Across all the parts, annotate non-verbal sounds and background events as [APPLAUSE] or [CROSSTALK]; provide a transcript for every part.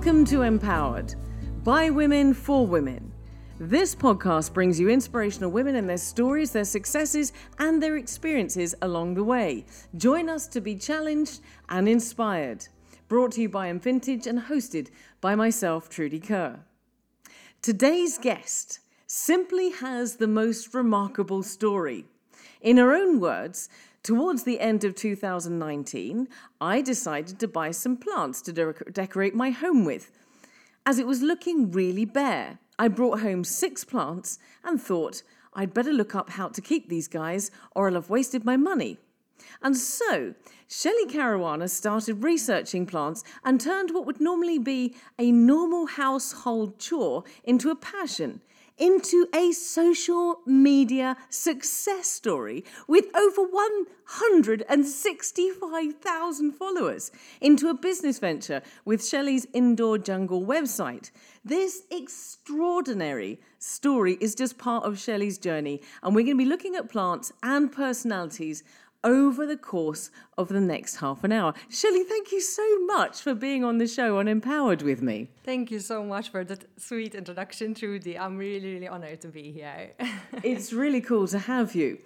Welcome to Mpowered by Women for Women. This podcast brings you inspirational women and their stories, their successes, and their experiences along the way. Join us to be challenged and inspired. Brought to you by Vintage and hosted by myself, Trudy Kerr. Today's guest simply has the most remarkable story. In her own words, towards the end of 2019, I decided to buy some plants to de- decorate my home with. As it was looking really bare, I brought home six plants and thought I'd better look up how to keep these guys or I'll have wasted my money. And so, Shelley Caruana started researching plants and turned what would normally be a normal household chore into a passion, into a social media success story with over 165,000 followers, into a business venture with Shelley's Indoor Jungle website. This extraordinary story is just part of Shelley's journey, and we're going to be looking at plants and personalities over the course of the next half an hour. Shelley, thank you so much for being on the show on Mpowered with me. Thank you so much for that sweet introduction, Trudy. I'm really, really honored to be here. [LAUGHS] it's really cool to have you.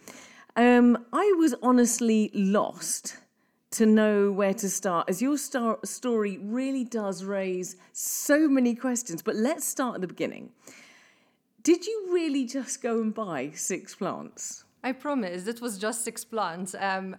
Um, I was honestly lost to know where to start, as your star- story really does raise so many questions. But let's start at the beginning. Did you really just go and buy six plants? I promise. It was just six plants. Um,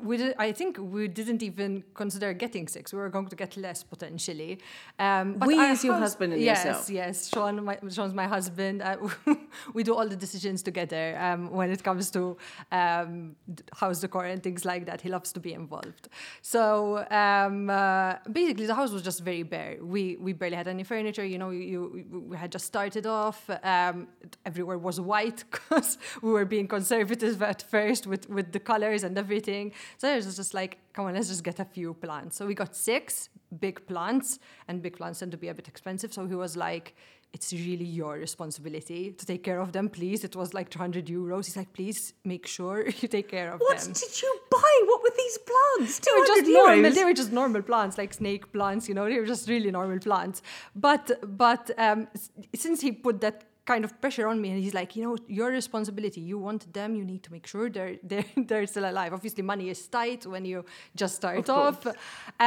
we did, I think we didn't even consider getting six. We were going to get less potentially. Um, but we is your husband and yes, yourself. Yes, Sean, my, Sean's my husband. Uh, [LAUGHS] we do all the decisions together um, when it comes to um, house decor and things like that. He loves to be involved. So um, uh, basically, the house was just very bare. We we barely had any furniture. You know, you, you we had just started off. Um, everywhere was white [LAUGHS] because we were being conservative [LAUGHS] at first with, with the colors and everything. So it was just like, come on, let's just get a few plants. So we got six big plants, and big plants tend to be a bit expensive. So he was like, it's really your responsibility to take care of them, please. It was like 200 euros. He's like, please make sure [LAUGHS] you take care of what them. What did you buy? What were these plants? They were just euros? normal. They were just normal plants, like snake plants. You know, they were just really normal plants. But but um, since he put that kind of pressure on me and he's like you know your responsibility you want them you need to make sure they're [LAUGHS] they're, they're still alive obviously money is tight when you just start of off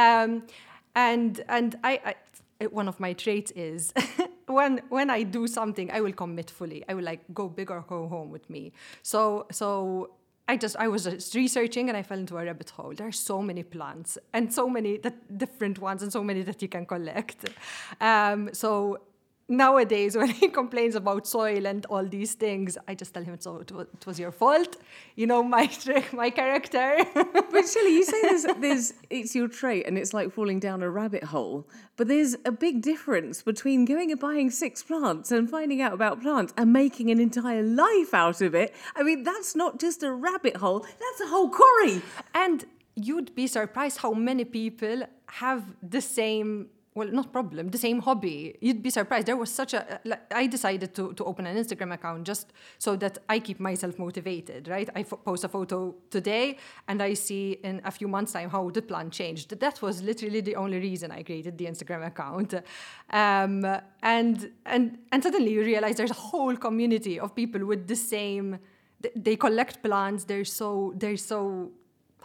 um, and and I, I one of my traits is [LAUGHS] when when I do something, I will commit fully. I will like go big or go home with me. So so I just I was just researching and I fell into a rabbit hole. There are so many plants and so many that different ones and so many that you can collect. Um, so nowadays [LAUGHS] when he complains about soil and all these things i just tell him so it, it was your fault. You know my [LAUGHS] my character. But Shelley, you say [LAUGHS] there's, there's it's your trait and it's like falling down a rabbit hole but there's a big difference between going and buying six plants and finding out about plants and making an entire life out of it. I mean that's not just a rabbit hole that's a whole quarry. And you'd be surprised how many people have the same well not problem. The same hobby. You'd be surprised. There was such a like, i decided to, to open an instagram account just so that i keep myself motivated right? I post a photo today and i see in a few months time how the plan changed. That was literally the only reason i created the instagram account. Um, and and and suddenly you realize there's a whole community of people with the same they collect plants. They're so they're so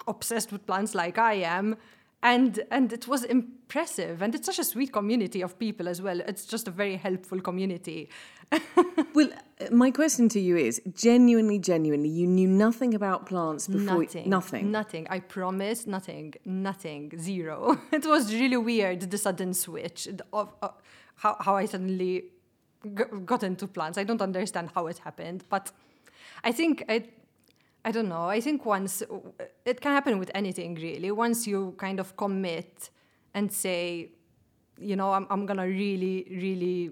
obsessed with plants like i am and and it was impressive. And it's such a sweet community of people as well. It's just a very helpful community. [LAUGHS] Well my question to you is genuinely genuinely you knew nothing about plants before nothing. You, nothing. Nothing. I promise nothing. Nothing. Zero. [LAUGHS] It was really weird the sudden switch of, uh, how, how i suddenly got into plants. I don't understand how it happened but i think it I don't know. I think once it can happen with anything really. Once you kind of commit and say, you know, I'm, I'm gonna really, really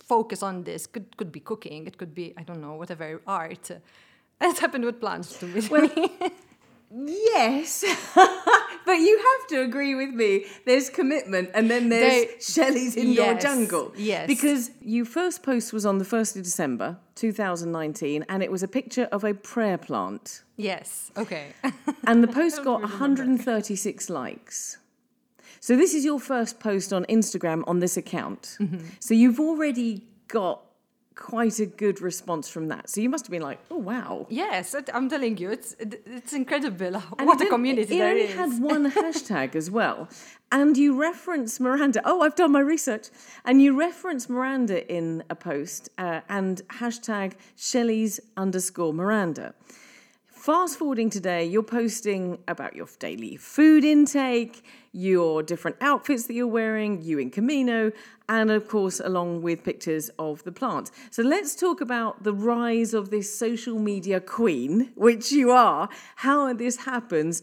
focus on this. Could could be cooking. It could be I don't know whatever art. It's happened with plants to me. Well, [LAUGHS] Yes, [LAUGHS] but you have to agree with me. There's commitment, and then there's they, Shelley's Indoor yes, Jungle. Yes. Because your first post was on the 1st of December 2019, and it was a picture of a prayer plant. Yes, okay. [LAUGHS] and the post got 136 likes. So this is your first post on Instagram on this account. So you've already got quite a good response from that. So you must have been like, oh wow. Yes, I'm telling you, it's it's incredible And what it a community it there only is. had [LAUGHS] one hashtag as well. And you reference Miranda. Oh, I've done my research. And you reference Miranda in a post uh, and hashtag Shelley's underscore Miranda. Fast forwarding today, you're posting about your daily food intake, your different outfits that you're wearing, you in Camino, and of course, along with pictures of the plant. So let's talk about the rise of this social media queen, which you are, how this happens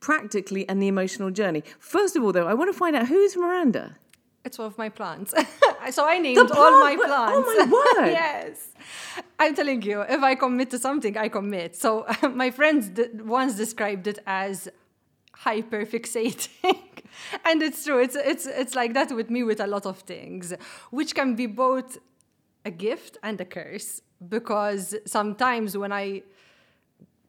practically, and the emotional journey. First of all, though, I want to find out who's Miranda. It's one of my plants. [LAUGHS] so I named all plant- oh my plants. oh [LAUGHS] my word. yes. I'm telling you, if I commit to something, I commit. So [LAUGHS] my friends once described it as hyperfixating. [LAUGHS] and it's true. It's it's it's like that with me with a lot of things, which can be both a gift and a curse because sometimes when I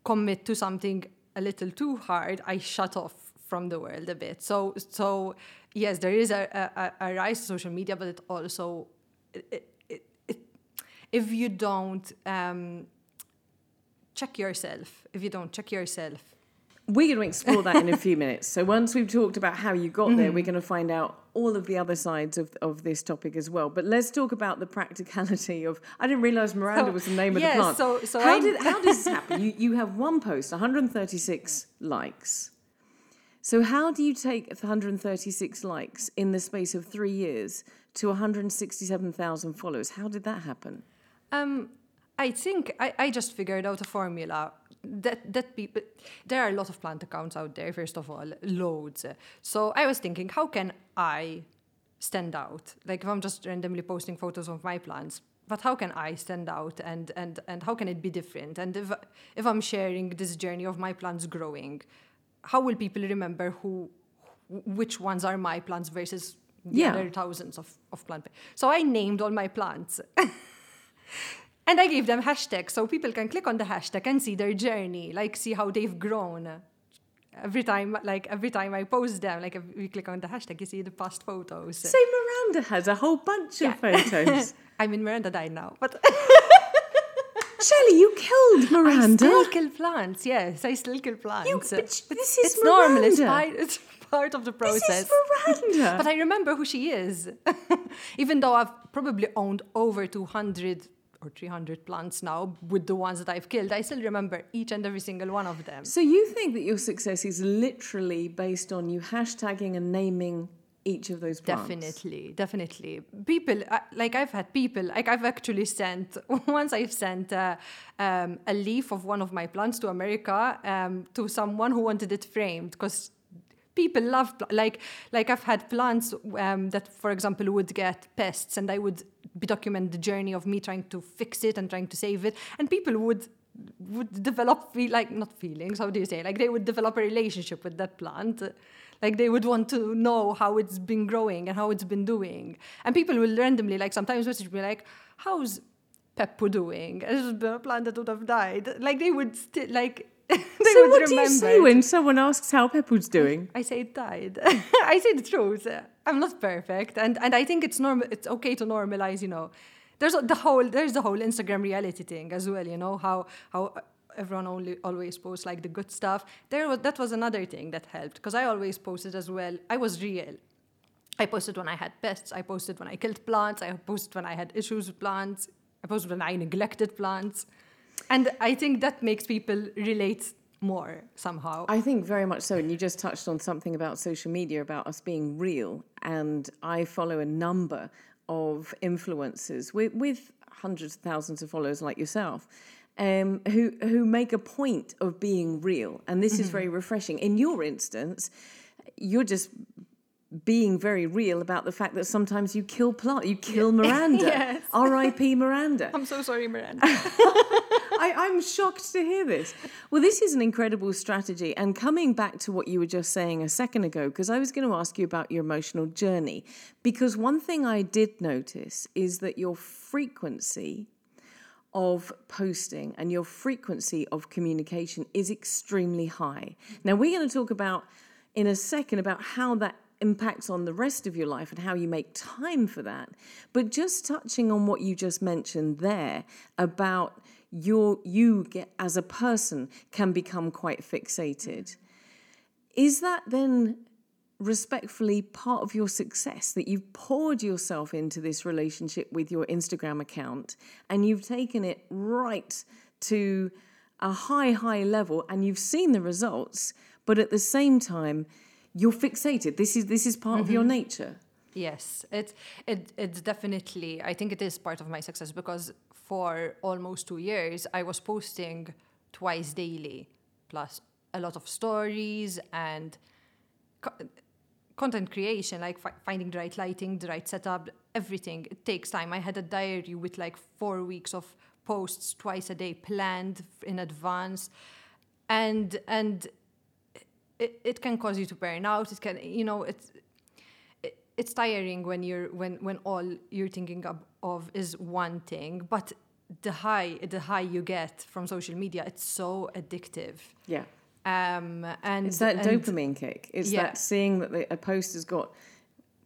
commit to something a little too hard, I shut off from the world a bit. So, so yes, there is a, a, a rise of social media, but it also, it, if you don't um, check yourself, if you don't check yourself, We're going to explore that in a few minutes. So once we've talked about how you got there, we're going to find out all of the other sides of, of this topic as well. But let's talk about the practicality of. I didn't realize Miranda So, was the name of the plant. so- so how did how does this [LAUGHS] happen? You you have one post, 136 likes. So how do you take 136 likes in the space of three years to 167,000 followers? How did that happen? Um, I think I, I just figured out a formula that that people there are a lot of plant accounts out there. First of all, loads. So I was thinking, how can I stand out? Like if I'm just randomly posting photos of my plants, but how can I stand out and and and how can it be different? And if if I'm sharing this journey of my plants growing, how will people remember who which ones are my plants versus Yeah. other thousands of, of plant. So I named all my plants. [LAUGHS] and I gave them hashtags so people can click on the hashtag and see their journey, like see how they've grown. Every time, like every time I post them, like if you click on the hashtag, you see the past photos. Say Miranda has a whole bunch of photos. [LAUGHS] I mean, Miranda died now, but [LAUGHS] Shelley, you killed I Miranda. still kill plants. Yes, I still kill plants. You- but sh- this is it's normal. It's Miranda. part, it's part of the process. This is Miranda. [LAUGHS] But I remember who she is. Even though I've probably owned over 200 or 300 plants now with the ones that I've killed, I still remember each and every single one of them. So you think that your success is literally based on you hashtagging and naming each of those plants? Definitely, definitely. People, uh, like I've had people, like I've actually sent, [LAUGHS] once I've sent uh, um, a leaf of one of my plants to America um, to someone who wanted it framed because people love, like, like I've had plants um, that, for example, would get pests and I would document the journey of me trying to fix it and trying to save it. And people would would develop feel like not feelings how do you say like they would develop a relationship with that plant. Like they would want to know how it's been growing and how it's been doing. And people will randomly like sometimes message me like how's Peppo doing? This would a plant that would have died. Like they would still like [LAUGHS] they So would what do you say when someone asks how Peppo's doing? I say it died. [LAUGHS] I say the truth. I'm not perfect, and and I think it's normal. It's okay to normalize. You know, there's the whole there's the whole Instagram reality thing as well. You know how how everyone only always posts like the good stuff. There was that was another thing that helped because I always posted as well. I was real. I posted when I had pests. I posted when I killed plants. I posted when I had issues with plants. I posted when I neglected plants. And I think that makes people relate more somehow. I think very much so. And you just touched on something about social media, about us being real. And I follow a number of influencers with, with hundreds of thousands of followers like yourself. Um, who who make a point of being real, and this is very refreshing. In your instance, you're just being very real about the fact that sometimes you kill plot, you kill [LAUGHS] Miranda, [LAUGHS] Yes. R.I.P. Miranda. I'm so sorry, Miranda. [LAUGHS] I, I'm shocked to hear this. Well, this is an incredible strategy. And coming back to what you were just saying a second ago, because I was going to ask you about your emotional journey, because one thing I did notice is that your frequency of posting and your frequency of communication is extremely high. Now, we're going to talk about in a second about how that impacts on the rest of your life and how you make time for that. But just touching on what you just mentioned there about your you get as a person can become quite fixated. Is that then respectfully part of your success that you've poured yourself into this relationship with your Instagram account and you've taken it right to a high, high level and you've seen the results, but at the same time, you're fixated. This is this is part mm-hmm. of your nature. Yes, it's it, it's definitely. I think it is part of my success because for almost two years I was posting twice daily, plus a lot of stories and co- content creation, like fi- finding the right lighting, the right setup, everything. It takes time. I had a diary with like four weeks of posts twice a day planned in advance, and and it, it can cause you to burn out. It can, you know, it's it, it's tiring when you're when when all you're thinking of, of is one thing, but the high the high you get from social media, it's so addictive. Yeah. Um, and it's that and, dopamine kick. It's yeah. that seeing that the, a post has got,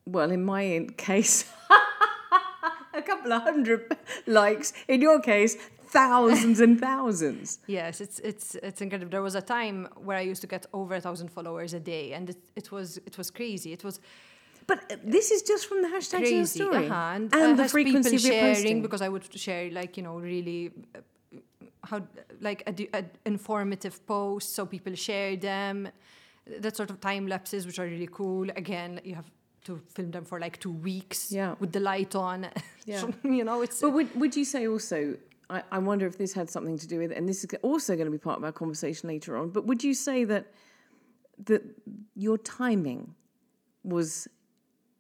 well, in my case, [LAUGHS] a couple of hundred likes. In your case, thousands and thousands. [LAUGHS] Yes, it's it's it's incredible. There was a time where I used to get over a thousand followers a day, and it, it was it was crazy. It was. But this is just from the hashtag crazy, story uh-huh. and, and uh, the frequency of sharing posting. because I would share like you know really uh, how like a, a informative posts so people share them that sort of time lapses which are really cool again you have to film them for like two weeks yeah. with the light on [LAUGHS] yeah. you know it's but would, would you say also I, I wonder if this had something to do with it, and this is also going to be part of our conversation later on. But would you say that that your timing was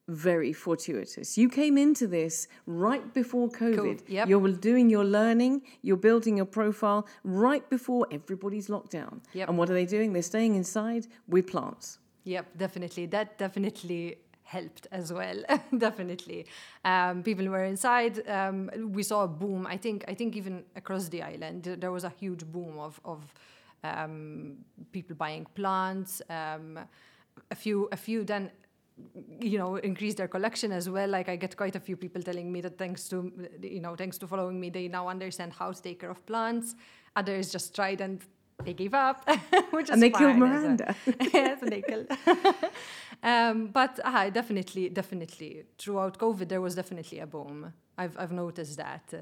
very fortuitous. You came into this right before COVID. Cool. Yep. You're doing your learning, you're building your profile right before everybody's locked down. Yep. And what are they doing? They're staying inside with plants. Yep, definitely. That definitely helped as well [LAUGHS] definitely um, people were inside um, we saw a boom i think i think even across the island there was a huge boom of, of um, people buying plants um, a few a few then you know increase their collection as well like i get quite a few people telling me that thanks to you know thanks to following me they now understand how to take care of plants others just tried and they gave up, [LAUGHS] which and they fine, killed Miranda. [LAUGHS] yes, and they killed. [LAUGHS] um, but uh, definitely, definitely, throughout COVID, there was definitely a boom. I've I've noticed that.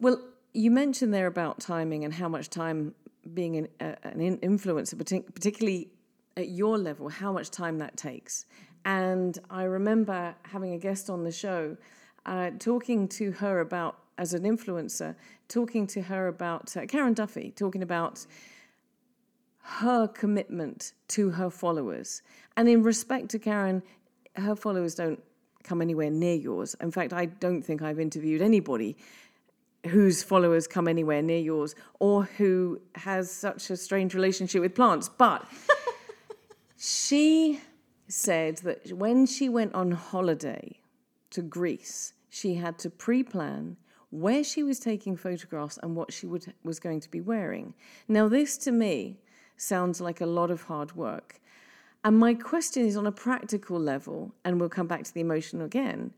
Well, you mentioned there about timing and how much time being an, uh, an influencer, particularly at your level, how much time that takes. And I remember having a guest on the show, uh, talking to her about as an influencer, talking to her about uh, Karen Duffy, talking about her commitment to her followers. And in respect to Karen, her followers don't come anywhere near yours. In fact, I don't think I've interviewed anybody whose followers come anywhere near yours or who has such a strange relationship with plants. But [LAUGHS] she said that when she went on holiday to Greece, she had to pre plan where she was taking photographs and what she would, was going to be wearing. Now, this to me sounds like a lot of hard work. And my question is on a practical level, and we'll come back to the emotional again.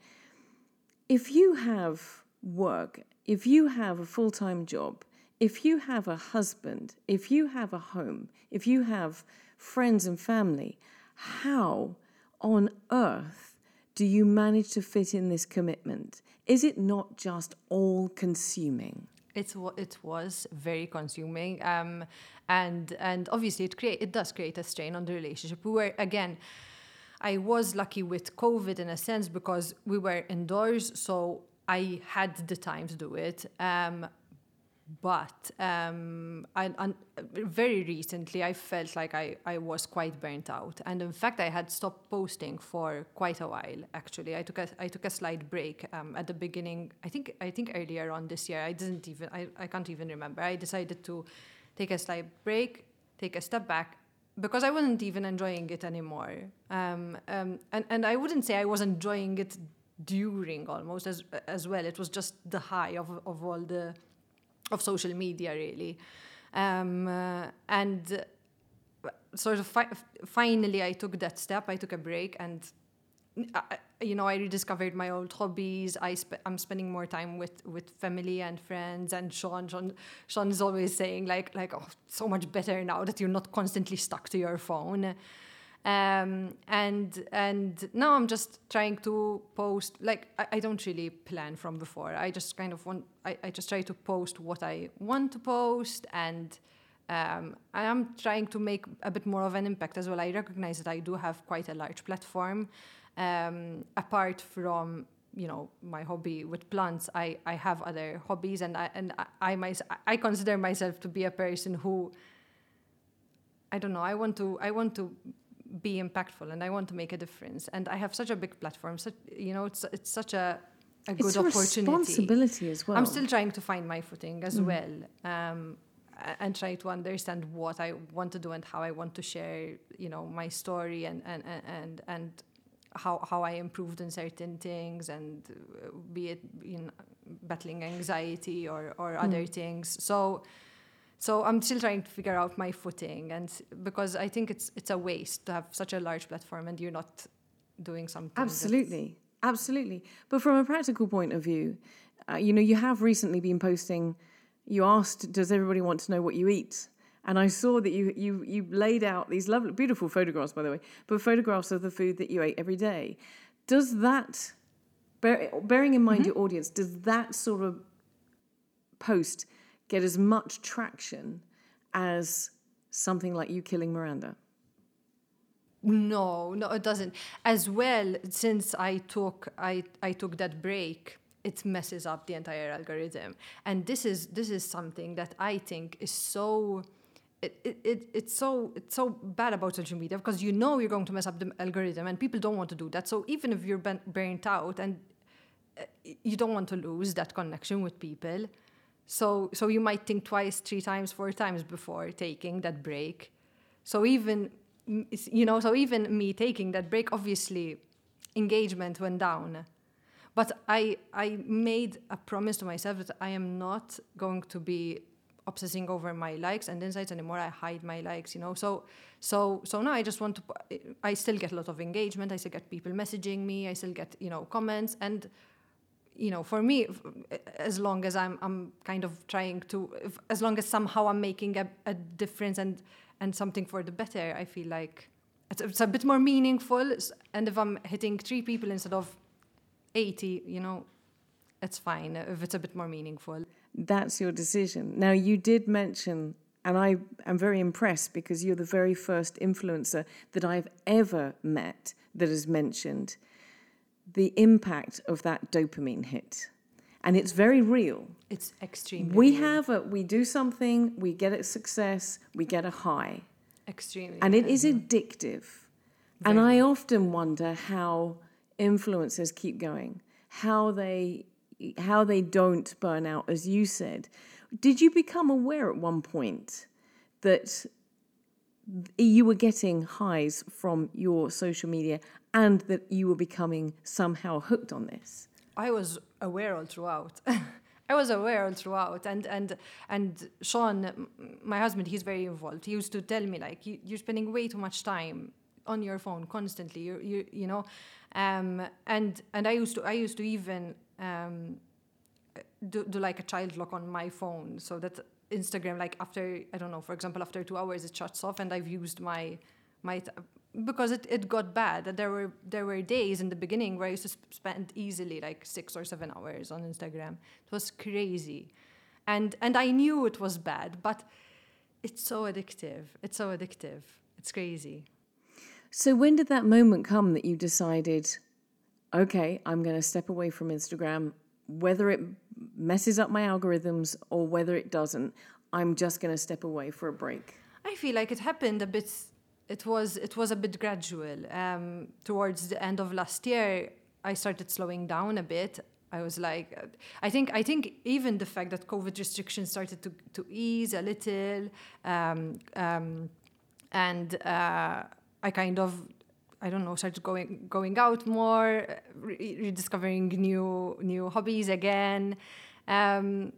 If you have work, if you have a full time job, if you have a husband, if you have a home, if you have friends and family, how on earth do you manage to fit in this commitment? Is it not just all consuming? It's it was very consuming, um, and and obviously it create it does create a strain on the relationship. We were again, I was lucky with COVID in a sense because we were indoors, so I had the time to do it. Um, but um, I, very recently I felt like I, I was quite burnt out. And in fact I had stopped posting for quite a while actually. I took a, I took a slight break um, at the beginning I think I think earlier on this year. I didn't even I, I can't even remember. I decided to take a slight break take a step back because I wasn't even enjoying it anymore. Um, um, and, and I wouldn't say I was enjoying it during almost as, as well. It was just the high of, of all the of social media really um, uh, and sort of fi- finally I took that step. I took a break and. I, you know, I rediscovered my old hobbies. I sp- I'm spending more time with, with family and friends. And Sean, Sean, Sean is always saying like, like, oh, so much better now that you're not constantly stuck to your phone. Um, and and now I'm just trying to post. Like, I, I don't really plan from before. I just kind of want. I, I just try to post what I want to post and. Um, I am trying to make a bit more of an impact as well. I recognize that I do have quite a large platform. Um, apart from you know my hobby with plants, I, I have other hobbies, and I and I, I myself I consider myself to be a person who I don't know. I want to I want to be impactful, and I want to make a difference. And I have such a big platform. Such you know, it's it's such a a good it's a opportunity. responsibility as well. I'm still trying to find my footing as mm. well. Um, and try to understand what I want to do and how I want to share, you know, my story and and and and how how I improved in certain things and uh, be it in battling anxiety or or mm. other things. So so I'm still trying to figure out my footing and because I think it's it's a waste to have such a large platform and you're not doing something. Absolutely, absolutely. But from a practical point of view, uh, you know, you have recently been posting. You asked, "Does everybody want to know what you eat?" And I saw that you you you laid out these lovely, beautiful photographs, by the way, but photographs of the food that you ate every day. Does that, bear, bearing in mind mm-hmm. your audience, does that sort of post get as much traction as something like you killing Miranda? No, no, it doesn't. As well, since I took I, I took that break, it messes up the entire algorithm. And this is this is something that I think is so it, it, it, it's so it's so bad about social media because you know you're going to mess up the algorithm and people don't want to do that. So even if you're burnt out and uh, you don't want to lose that connection with people, so so you might think twice, three times, four times before taking that break. So even you know, so even me taking that break, obviously engagement went down. But I I made a promise to myself that I am not going to be obsessing over my likes and insights anymore. I hide my likes, you know. So so so now I just want to. I still get a lot of engagement. I still get people messaging me. I still get you know comments and. You know, for me, as long as I'm, I'm kind of trying to, if, as long as somehow I'm making a, a difference and and something for the better, I feel like it's, it's a bit more meaningful. And if I'm hitting three people instead of 80, you know, it's fine if it's a bit more meaningful that's your decision. Now, you did mention, and I am very impressed because you're the very first influencer that I've ever met that has mentioned the impact of that dopamine hit. And it's very real. It's extremely. We real. have a, we do something, we get a success, we get a high. Extremely. And it is addictive. Very and I often wonder how influencers keep going, how they how they don't burn out, as you said. Did you become aware at one point that you were getting highs from your social media and that you were becoming somehow hooked on this? I was aware all throughout. [LAUGHS] I was aware all throughout, and and and Sean, my husband, he's very involved. He used to tell me like, you, are spending way too much time on your phone constantly. You you you know, um, and and I used to I used to even um, do, do like a child lock on my phone so that Instagram, like after I don't know, for example, after two hours it shuts off, and I've used my my because it, it got bad. that There were there were days in the beginning where I used to spend easily like six or seven hours on Instagram. It was crazy, and and I knew it was bad, but it's so addictive. It's so addictive. It's crazy. So when did that moment come that you decided, okay, I'm going to step away from Instagram, whether it messes up my algorithms or whether it doesn't, I'm just going to step away for a break. I feel like it happened a bit. It was it was a bit gradual. Um, towards the end of last year, I started slowing down a bit. I was like, I think I think even the fact that COVID restrictions started to to ease a little, um, um, and uh, I kind of I don't know, started going going out more, re- rediscovering new new hobbies again. Um,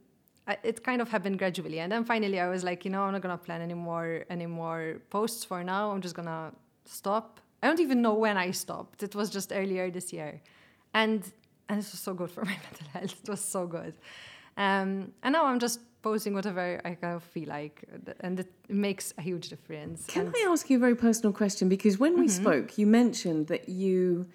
it kind of happened gradually, and then finally I was like, you know, I'm not gonna plan any more any more posts for now. I'm just gonna stop. I don't even know when I stopped. It was just earlier this year, and and it was so good for [LAUGHS] my mental health. It was so good, um, and now I'm just posting whatever I kind of feel like, and it makes a huge difference. Can and I ask you a very personal question? Because when we spoke, you mentioned that you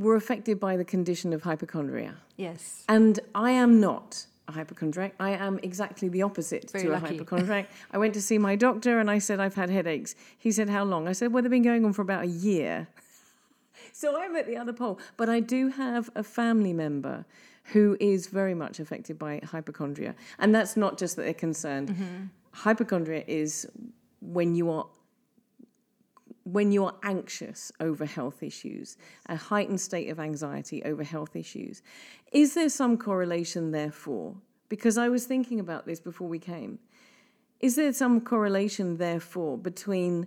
were affected by the condition of hypochondria. yes, And I am not a hypochondriac. I am exactly the opposite Very to a hypochondriac. I went to see my doctor and I said, I've had headaches. He said, How long? I said, Well, they've been going on for about a year. [LAUGHS] so I'm at the other pole. But I do have a family member who is very much affected by hypochondria. And that's not just that they're concerned. Mm-hmm. Hypochondria is when you are when you are anxious over health issues, a heightened state of anxiety over health issues, is there some correlation, therefore? Because I was thinking about this before we came. Is there some correlation, therefore, between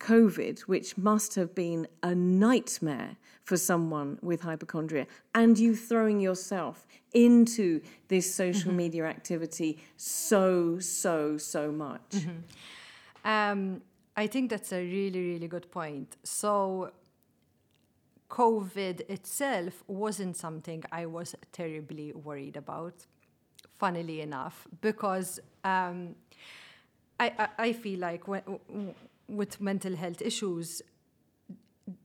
COVID, which must have been a nightmare for someone with hypochondria, and you throwing yourself into this social media activity so, so, so much? Um, I think that's a really, really good point. So, COVID itself wasn't something I was terribly worried about, funnily enough, because um, I, I, I feel like when, with mental health issues,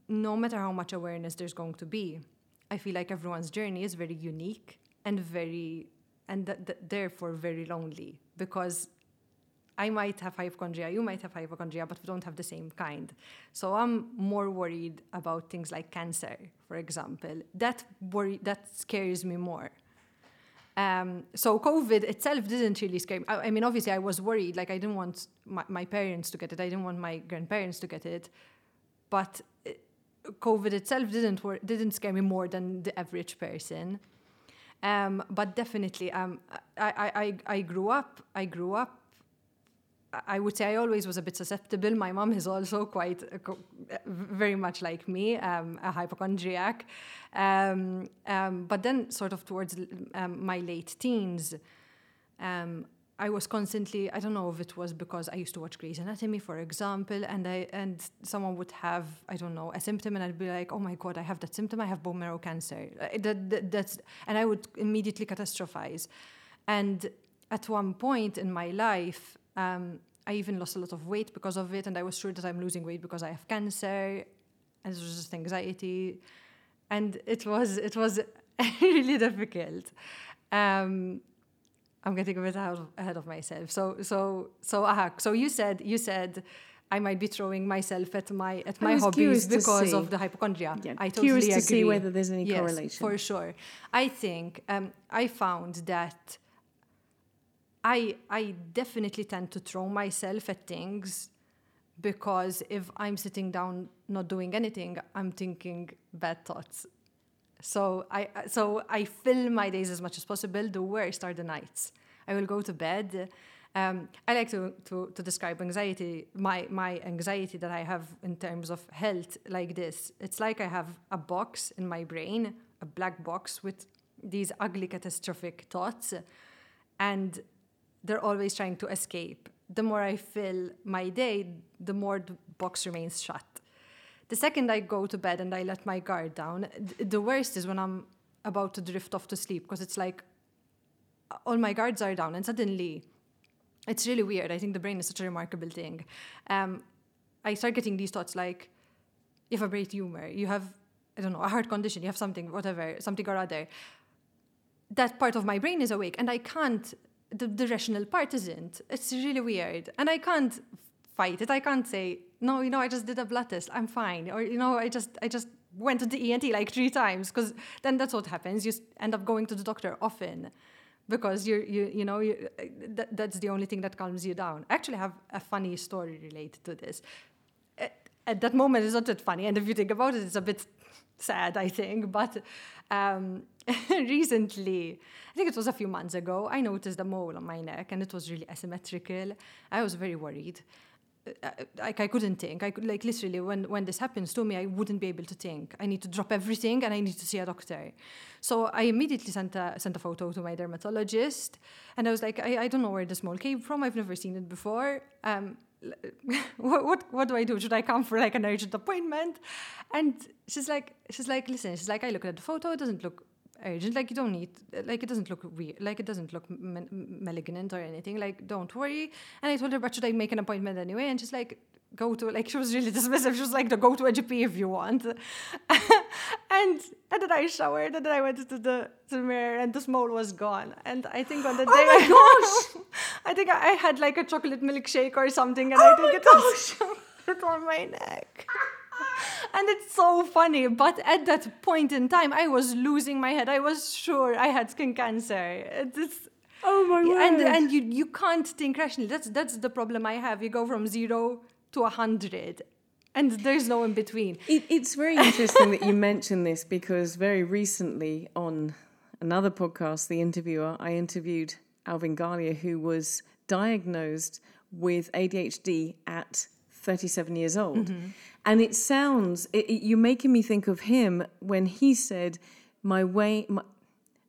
no matter how much awareness there's going to be, I feel like everyone's journey is very unique and very, and th- th- therefore very lonely because I might have hypochondria, you might have hypochondria, but we don't have the same kind. So I'm more worried about things like cancer, for example. That worry that scares me more. Um, so COVID itself didn't really scare me. I, I mean, obviously, I was worried. Like I didn't want my, my parents to get it. I didn't want my grandparents to get it. But uh, COVID itself didn't wor- didn't scare me more than the average person. Um, but definitely, um, I, I, I, I grew up. I grew up I would say I always was a bit susceptible. My mom is also quite uh, very much like me, um, a hypochondriac. Um, um, but then, sort of towards um, my late teens, um, I was constantly. I don't know if it was because I used to watch Grey's Anatomy, for example, and I and someone would have I don't know a symptom, and I'd be like, oh my god, I have that symptom. I have bone marrow cancer. Uh, that, that, that's and I would immediately catastrophize. And at one point in my life, um, I even lost a lot of weight because of it, and I was sure that I'm losing weight because I have cancer, and it was just anxiety, and it was it was [LAUGHS] really difficult. Um, I'm getting a bit ahead of, ahead of myself. So so so aha. So you said you said. I might be throwing myself at my at my hobbies because of the hypochondria. Yeah, I totally curious to agree. see whether there's any yes, correlation. for sure. I think um, I found that I I definitely tend to throw myself at things because if I'm sitting down not doing anything, I'm thinking bad thoughts. So I so I fill my days as much as possible. The worst are the nights. I will go to bed. Um, I like to, to, to describe anxiety, my, my anxiety that I have in terms of health, like this. It's like I have a box in my brain, a black box with these ugly, catastrophic thoughts, and they're always trying to escape. The more I fill my day, the more the box remains shut. The second I go to bed and I let my guard down, th- the worst is when I'm about to drift off to sleep because it's like all my guards are down and suddenly it's really weird. I think the brain is such a remarkable thing. Um, I start getting these thoughts like, you have a brain tumor, you have, I don't know, a heart condition, you have something, whatever, something or other. That part of my brain is awake and I can't, the, the rational part isn't. It's really weird. And I can't fight it. I can't say, no, you know, I just did a blood test, I'm fine. Or, you know, I just, I just went to the ENT like three times because then that's what happens. You end up going to the doctor often because you're, you, you know, you, uh, that, that's the only thing that calms you down. I actually have a funny story related to this. At, at that moment, it's not that funny, and if you think about it, it's a bit sad, I think. But um, [LAUGHS] recently, I think it was a few months ago, I noticed a mole on my neck, and it was really asymmetrical. I was very worried. uh, like I couldn't think. I could like literally when when this happens to me, I wouldn't be able to think. I need to drop everything and I need to see a doctor. So I immediately sent a sent a photo to my dermatologist, and I was like, I, I don't know where this mole came from. I've never seen it before. Um, [LAUGHS] what, what what do I do? Should I come for like an urgent appointment? And she's like, she's like, listen, she's like, I look at the photo. It doesn't look urgent. Like you don't need, like it doesn't look weird, like it doesn't look malignant or anything. Like don't worry. And I told her, but should I make an appointment anyway? And she's like, go to like [LAUGHS] she was really dismissive. She was like, go to a GP if you want. and [LAUGHS] and then I showered and then I went to the to the mirror and the mole was gone. And I think on the oh day, oh my gosh, I think I had like a chocolate milkshake or something, and oh I think it was [LAUGHS] on my neck and it's so funny. But at that point in time, I was losing my head. I was sure I had skin cancer. It's, oh my word! And and you you can't think rationally. That's that's the problem I have. You go from zero to a hundred. And there's no in between. It, it's very interesting that you mention this because very recently on another podcast, The Interviewer, I interviewed Alvin Galia, who was diagnosed with ADHD at 37 years old. Mm-hmm. And it sounds, it, it, you're making me think of him when he said, my way, my,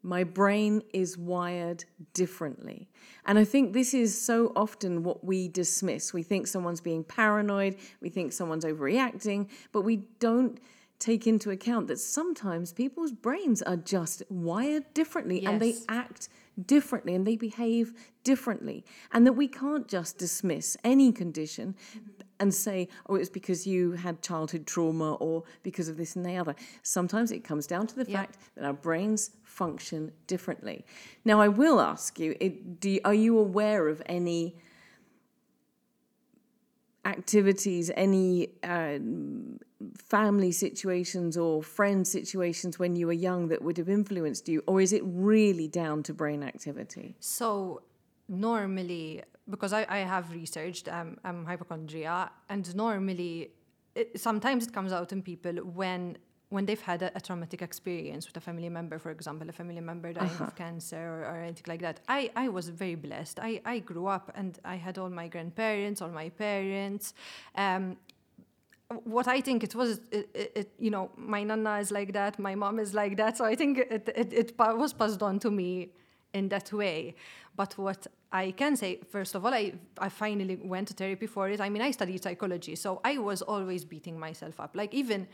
my brain is wired differently. And I think this is so often what we dismiss. We think someone's being paranoid, we think someone's overreacting, but we don't take into account that sometimes people's brains are just wired differently yes. and they act differently and they behave differently. And that we can't just dismiss any condition and say, oh, it's because you had childhood trauma or because of this and the other. Sometimes it comes down to the yeah. fact that our brains function differently. Now, I will ask you, it, you are you aware of any activities, any uh, family situations or friend situations when you were young that would have influenced you, or is it really down to brain activity? So, normally because I, I have researched um, um, hypochondria, and normally, it, sometimes it comes out in people when when they've had a, a, traumatic experience with a family member, for example, a family member dying uh-huh. of cancer or, or, anything like that. I, I was very blessed. I, I grew up and I had all my grandparents, all my parents. Um, what I think it was, it, it, you know, my nana is like that, my mom is like that. So I think it, it, it was passed on to me in that way. But what I can say, first of all, I, I finally went to therapy for it. I mean, I studied psychology, so I was always beating myself up. Like, even,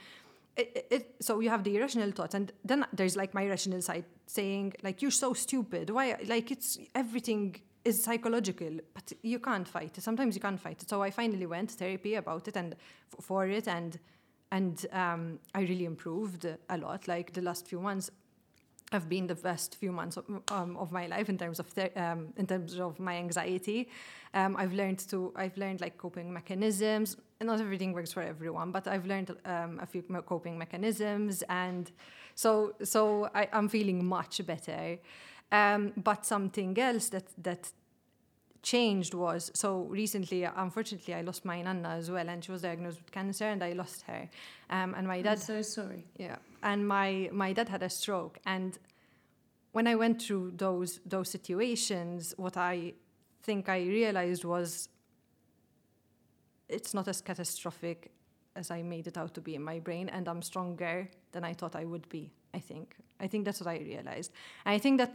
it, it, so you have the irrational thoughts, and then there's like my rational side saying, like, you're so stupid. Why? Like, it's everything is psychological, but you can't fight it. Sometimes you can't fight it. So I finally went to therapy about it and for it, and and um, I really improved a lot. Like the last few months, have been the best few months of, um, of my life in terms of um, in terms of my anxiety. Um, I've learned to I've learned like coping mechanisms. Not everything works for everyone, but I've learned um, a few coping mechanisms, and so so I, am feeling much better. Um, but something else that that changed was so recently unfortunately i lost my nana as well and she was diagnosed with cancer and i lost her um, and my dad I'm so sorry yeah and my my dad had a stroke. And when i went through those those situations what i think i realized was it's not as catastrophic as i made it out to be in my brain and i'm stronger than i thought i would be i think. I think that's what i realized. And i think that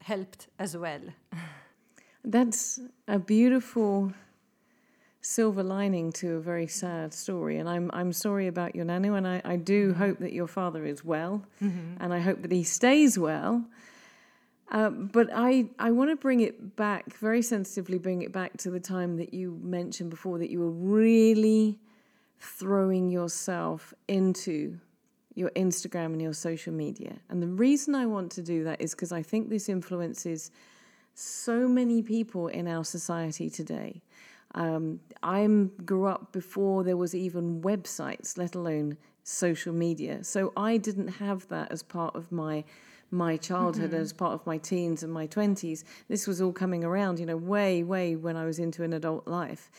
helped as well. [LAUGHS] That's a beautiful silver lining to a very sad story. And I'm I'm sorry about your nanu, and I, I do mm-hmm. hope that your father is well, mm-hmm. and I hope that he stays well. Uh, but I, I want to bring it back, very sensitively bring it back to the time that you mentioned before that you were really throwing yourself into your Instagram and your social media. And the reason I want to do that is because I think this influences so many people in our society today. Um, I grew up before there was even websites, let alone social media. So I didn't have that as part of my my childhood, mm-hmm. as part of my teens and my twenties. This was all coming around, you know, way, way when I was into an adult life.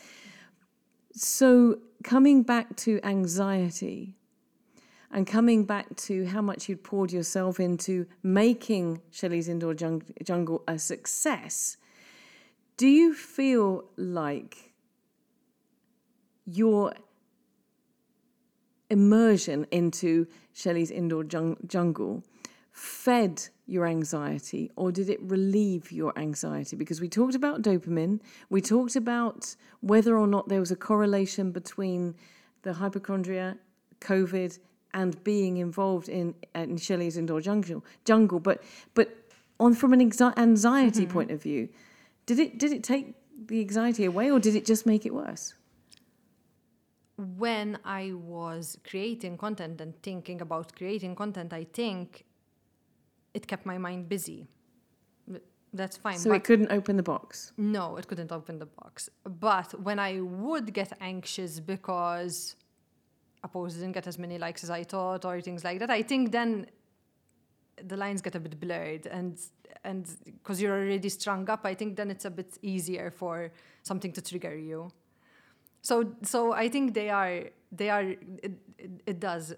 So coming back to anxiety, and coming back to how much you'd poured yourself into making Shelley's Indoor Jungle a success, do you feel like your immersion into Shelley's indoor jung- jungle fed your anxiety or did it relieve your anxiety? Because we talked about dopamine, we talked about whether or not there was a correlation between the hypochondria, COVID, and being involved in, in Shelley's indoor jungle. Jungle, but but on from an anxiety Mm-hmm. point of view, did it did it take the anxiety away or did it just make it worse? when I was creating content and thinking about creating content, I think it kept my mind busy. That's fine. So it couldn't open the box. no, it couldn't open the box. But when I would get anxious because a post didn't get as many likes as I thought or things like that, I think then the lines get a bit blurred and and because you're already strung up, I think then it's a bit easier for something to trigger you. So so I think they are they are it, it, does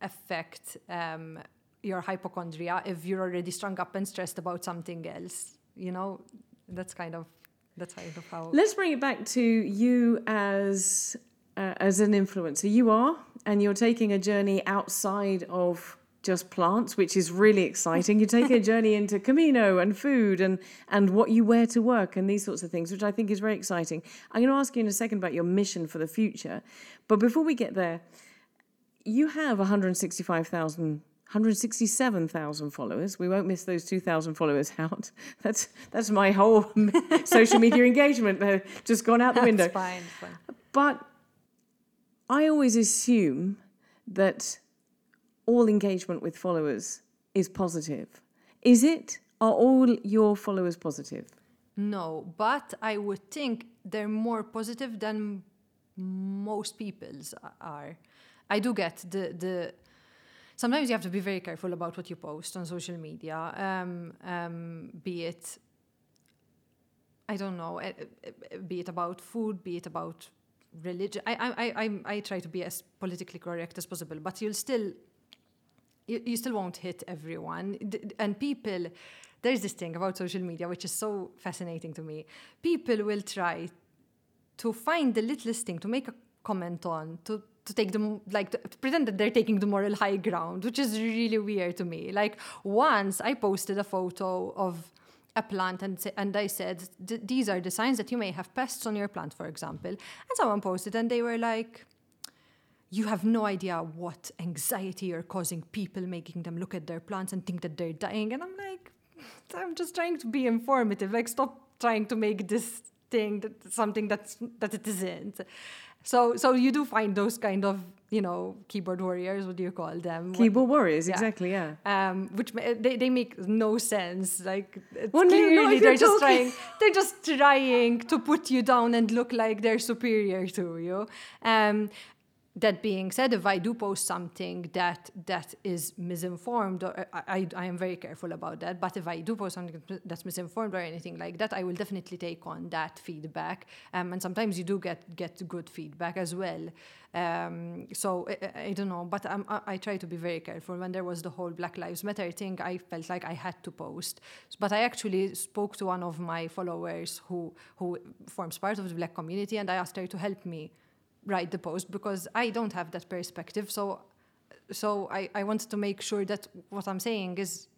affect um, your hypochondria if you're already strung up and stressed about something else. You know, that's kind of that's kind of how. Let's bring it back to you as uh, as an influencer. You are, and you're taking a journey outside of just plants, which is really exciting. You're taking a [LAUGHS] journey into Camino and food and and what you wear to work and these sorts of things, which I think is very exciting. I'm going to ask you in a second about your mission for the future, but before we get there, you have 165,000. 167,000 followers. We won't miss those 2,000 followers out. [LAUGHS] That's that's my whole [LAUGHS] social media engagement. They're just gone out the window. That's fine. fine. But I always assume that all engagement with followers is positive. Is it? Are all your followers positive? No, but I would think they're more positive than most people's are. I do get the the. Sometimes you have to be very careful about what you post on social media. Um, um, be it, I don't know, eh, eh, be it about food, be it about religion. I I I I try to be as politically correct as possible, but you'll still you, you still won't hit everyone. And people, there's this thing about social media which is so fascinating to me. People will try to find the littlest thing to make a comment on, to to take them like to, pretend that they're taking the moral high ground, which is really weird to me. Like once I posted a photo of a plant and and I said these are the signs that you may have pests on your plant, for example, and someone posted and they were like you have no idea what anxiety you're causing people, making them look at their plants and think that they're dying. And I'm like, I'm just trying to be informative. Like, stop trying to make this thing that something that's that it isn't. So, so you do find those kind of, you know, keyboard warriors. What do you call them? Keyboard warriors, Yeah. exactly, yeah. um, which they, they make no sense. Like it's Well, clearly they're just trying they're just trying to put you down and look like they're superior to you. Um, that being said, if I do post something that that is misinformed, or I, I, am very careful about that. But if I do post something that's misinformed or anything like that, I will definitely take on that feedback. Um, and sometimes you do get get good feedback as well. Um, so I, I- don't know, but um, I, I try to be very careful. When there was the whole Black Lives Matter thing, I felt like I had to post. But I actually spoke to one of my followers who who forms part of the Black community, and I asked her to help me write the post because I don't have that perspective. So, so I, I wanted to make sure that what I'm saying is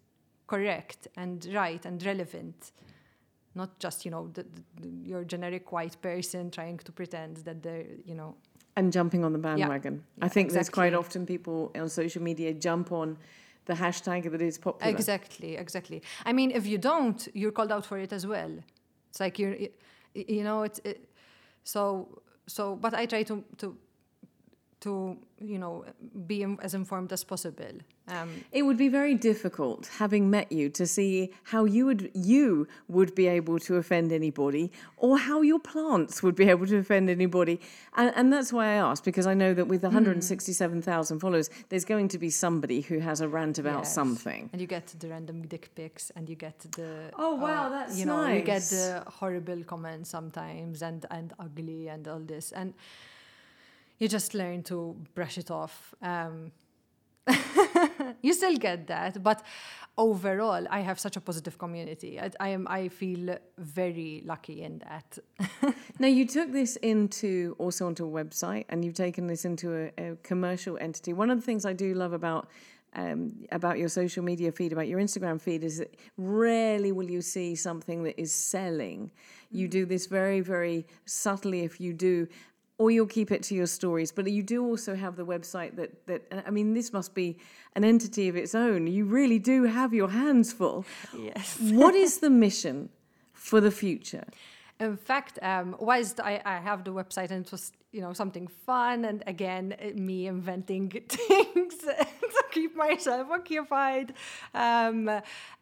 correct and right and relevant, not just you know the, the, your generic white person trying to pretend that they're you know And jumping on the bandwagon. I Yeah, think there's quite often people on social media jump on the hashtag that is popular. Exactly, exactly. I mean, if you don't, you're called out for it as well. It's like you're, you know, it's it, so so. But I try to to to you know be as informed as possible. Um, It would be very difficult, having met you, to see how you would you would be able to offend anybody, or how your plants would be able to offend anybody. And, and that's why I asked, because I know that with Hmm. 167,000 followers, there's going to be somebody who has a rant about Yes. something. And you get the random dick pics, and you get the Oh, wow, uh, that's you know you get the horrible comments sometimes, and and ugly and all this, and you just learn to brush it off. Um, [LAUGHS] you still get that, but overall, I have such a positive community. I, I am. I feel very lucky in that. [LAUGHS] now you took this into also onto a website, and you've taken this into a, a commercial entity. One of the things I do love about um, about your social media feed, about your Instagram feed, is that rarely will you see something that is selling. You do this very, very subtly if you do, or you'll keep it to your stories. But you do also have the website that, that I mean, this must be an entity of its own. You really do have your hands full. Yes. what [LAUGHS] is the mission for the future? In fact, um, whilst I, I have the website and it was you know something fun and again me inventing [LAUGHS] things [LAUGHS] to keep myself occupied. Um,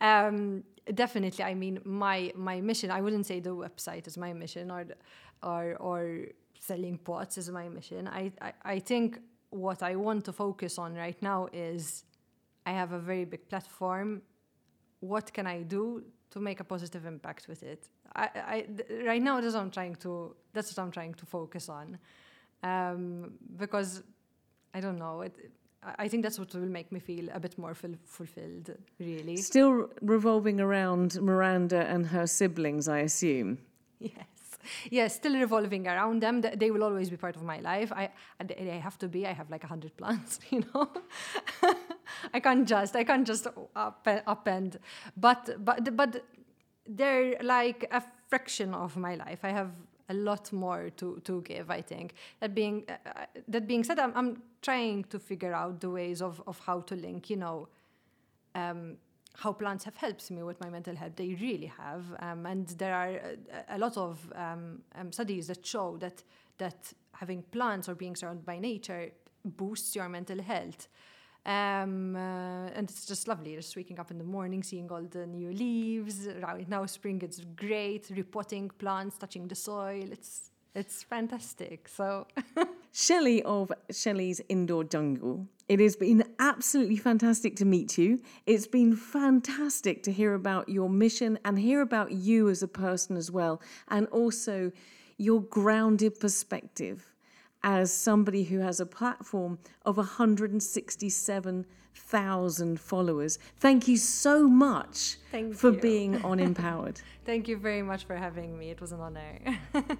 um, definitely, I mean my my mission. I wouldn't say the website is my mission or or or selling pots is my mission. I, I I think what I want to focus on right now is I have a very big platform. What can I do to make a positive impact with it. I, I right now that's what I'm trying to that's what I'm trying to focus on, um, because I don't know it. I think that's what will make me feel a bit more ful- fulfilled, really. Still revolving around Miranda and her siblings, I assume. [LAUGHS] Yes. [LAUGHS] Yes, still revolving around them. They will always be part of my life. I, they have to be. I have like a hundred plants, [LAUGHS] you know. [LAUGHS] I can't just, I can't just up, upend. But, but, but they're like a fraction of my life. I have a lot more to, to give, I think. That being, uh, uh, that being said, I'm, I'm trying to figure out the ways of, of how to link, you know, um, how plants have helped me with my mental health. They really have. Um, and there are a, a lot of um, um, studies that show that, that having plants or being surrounded by nature boosts your mental health. Um, uh, and it's just lovely, just waking up in the morning, seeing all the new leaves. Right now, spring is great. Repotting plants, touching the soil. It's it's fantastic. So, [LAUGHS] Shelley of Shelley's Indoor Jungle. It has been absolutely fantastic to meet you. It's been fantastic to hear about your mission and hear about you as a person as well, and also your grounded perspective as somebody who has a platform of 167,000 followers. Thank you so much Thank for you. being [LAUGHS] on Mpowered. Thank you very much for having me. It was an honor. [LAUGHS]